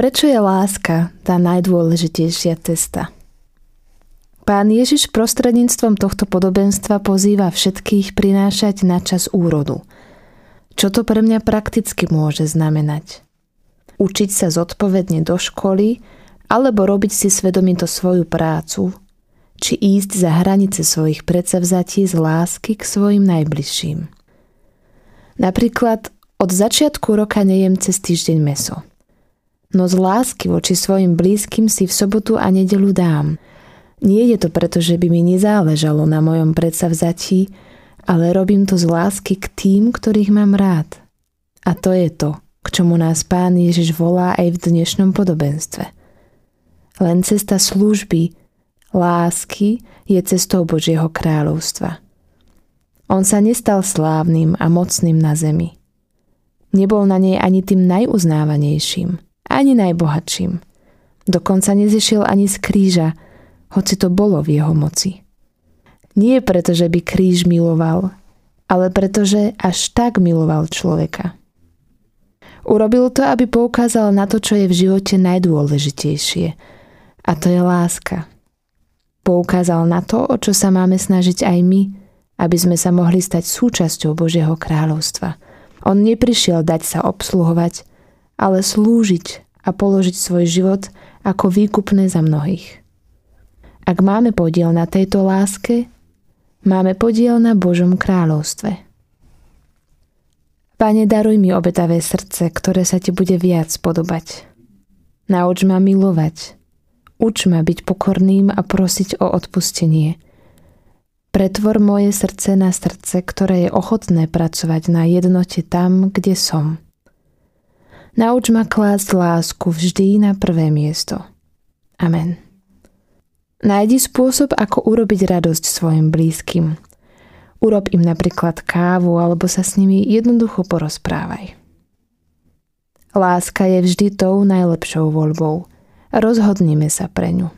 Prečo je láska tá najdôležitejšia cesta? Pán Ježiš prostredníctvom tohto podobenstva pozýva všetkých prinášať na čas úrodu. Čo to pre mňa prakticky môže znamenať? Učiť sa zodpovedne do školy alebo robiť si svedomito svoju prácu, či ísť za hranice svojich predsavzatí z lásky k svojim najbližším. Napríklad od začiatku roka nejem cez týždeň meso. No z lásky voči svojim blízkym si v sobotu a nedelu dám. Nie je to preto, že by mi nezáležalo na mojom predsavzatí, ale robím to z lásky k tým, ktorých mám rád. A to je to, k čomu nás Pán Ježiš volá aj v dnešnom podobenstve. Len cesta služby, lásky je cestou Božieho kráľovstva. On sa nestal slávnym a mocným na zemi – Nebol na nej ani tým najuznávanejším, ani najbohatším. Dokonca nezišiel ani z kríža, hoci to bolo v jeho moci. Nie preto, že by kríž miloval, ale preto, že až tak miloval človeka. Urobil to, aby poukázal na to, čo je v živote najdôležitejšie, a to je láska. Poukázal na to, o čo sa máme snažiť aj my, aby sme sa mohli stať súčasťou Božieho kráľovstva – on neprišiel dať sa obsluhovať, ale slúžiť a položiť svoj život ako výkupné za mnohých. Ak máme podiel na tejto láske, máme podiel na Božom kráľovstve. Pane, daruj mi obetavé srdce, ktoré sa ti bude viac podobať. Nauč ma milovať. Uč ma byť pokorným a prosiť o odpustenie – Pretvor moje srdce na srdce, ktoré je ochotné pracovať na jednote tam, kde som. Nauč ma klásť lásku vždy na prvé miesto. Amen. Nájdi spôsob, ako urobiť radosť svojim blízkym. Urob im napríklad kávu alebo sa s nimi jednoducho porozprávaj. Láska je vždy tou najlepšou voľbou. Rozhodnime sa pre ňu.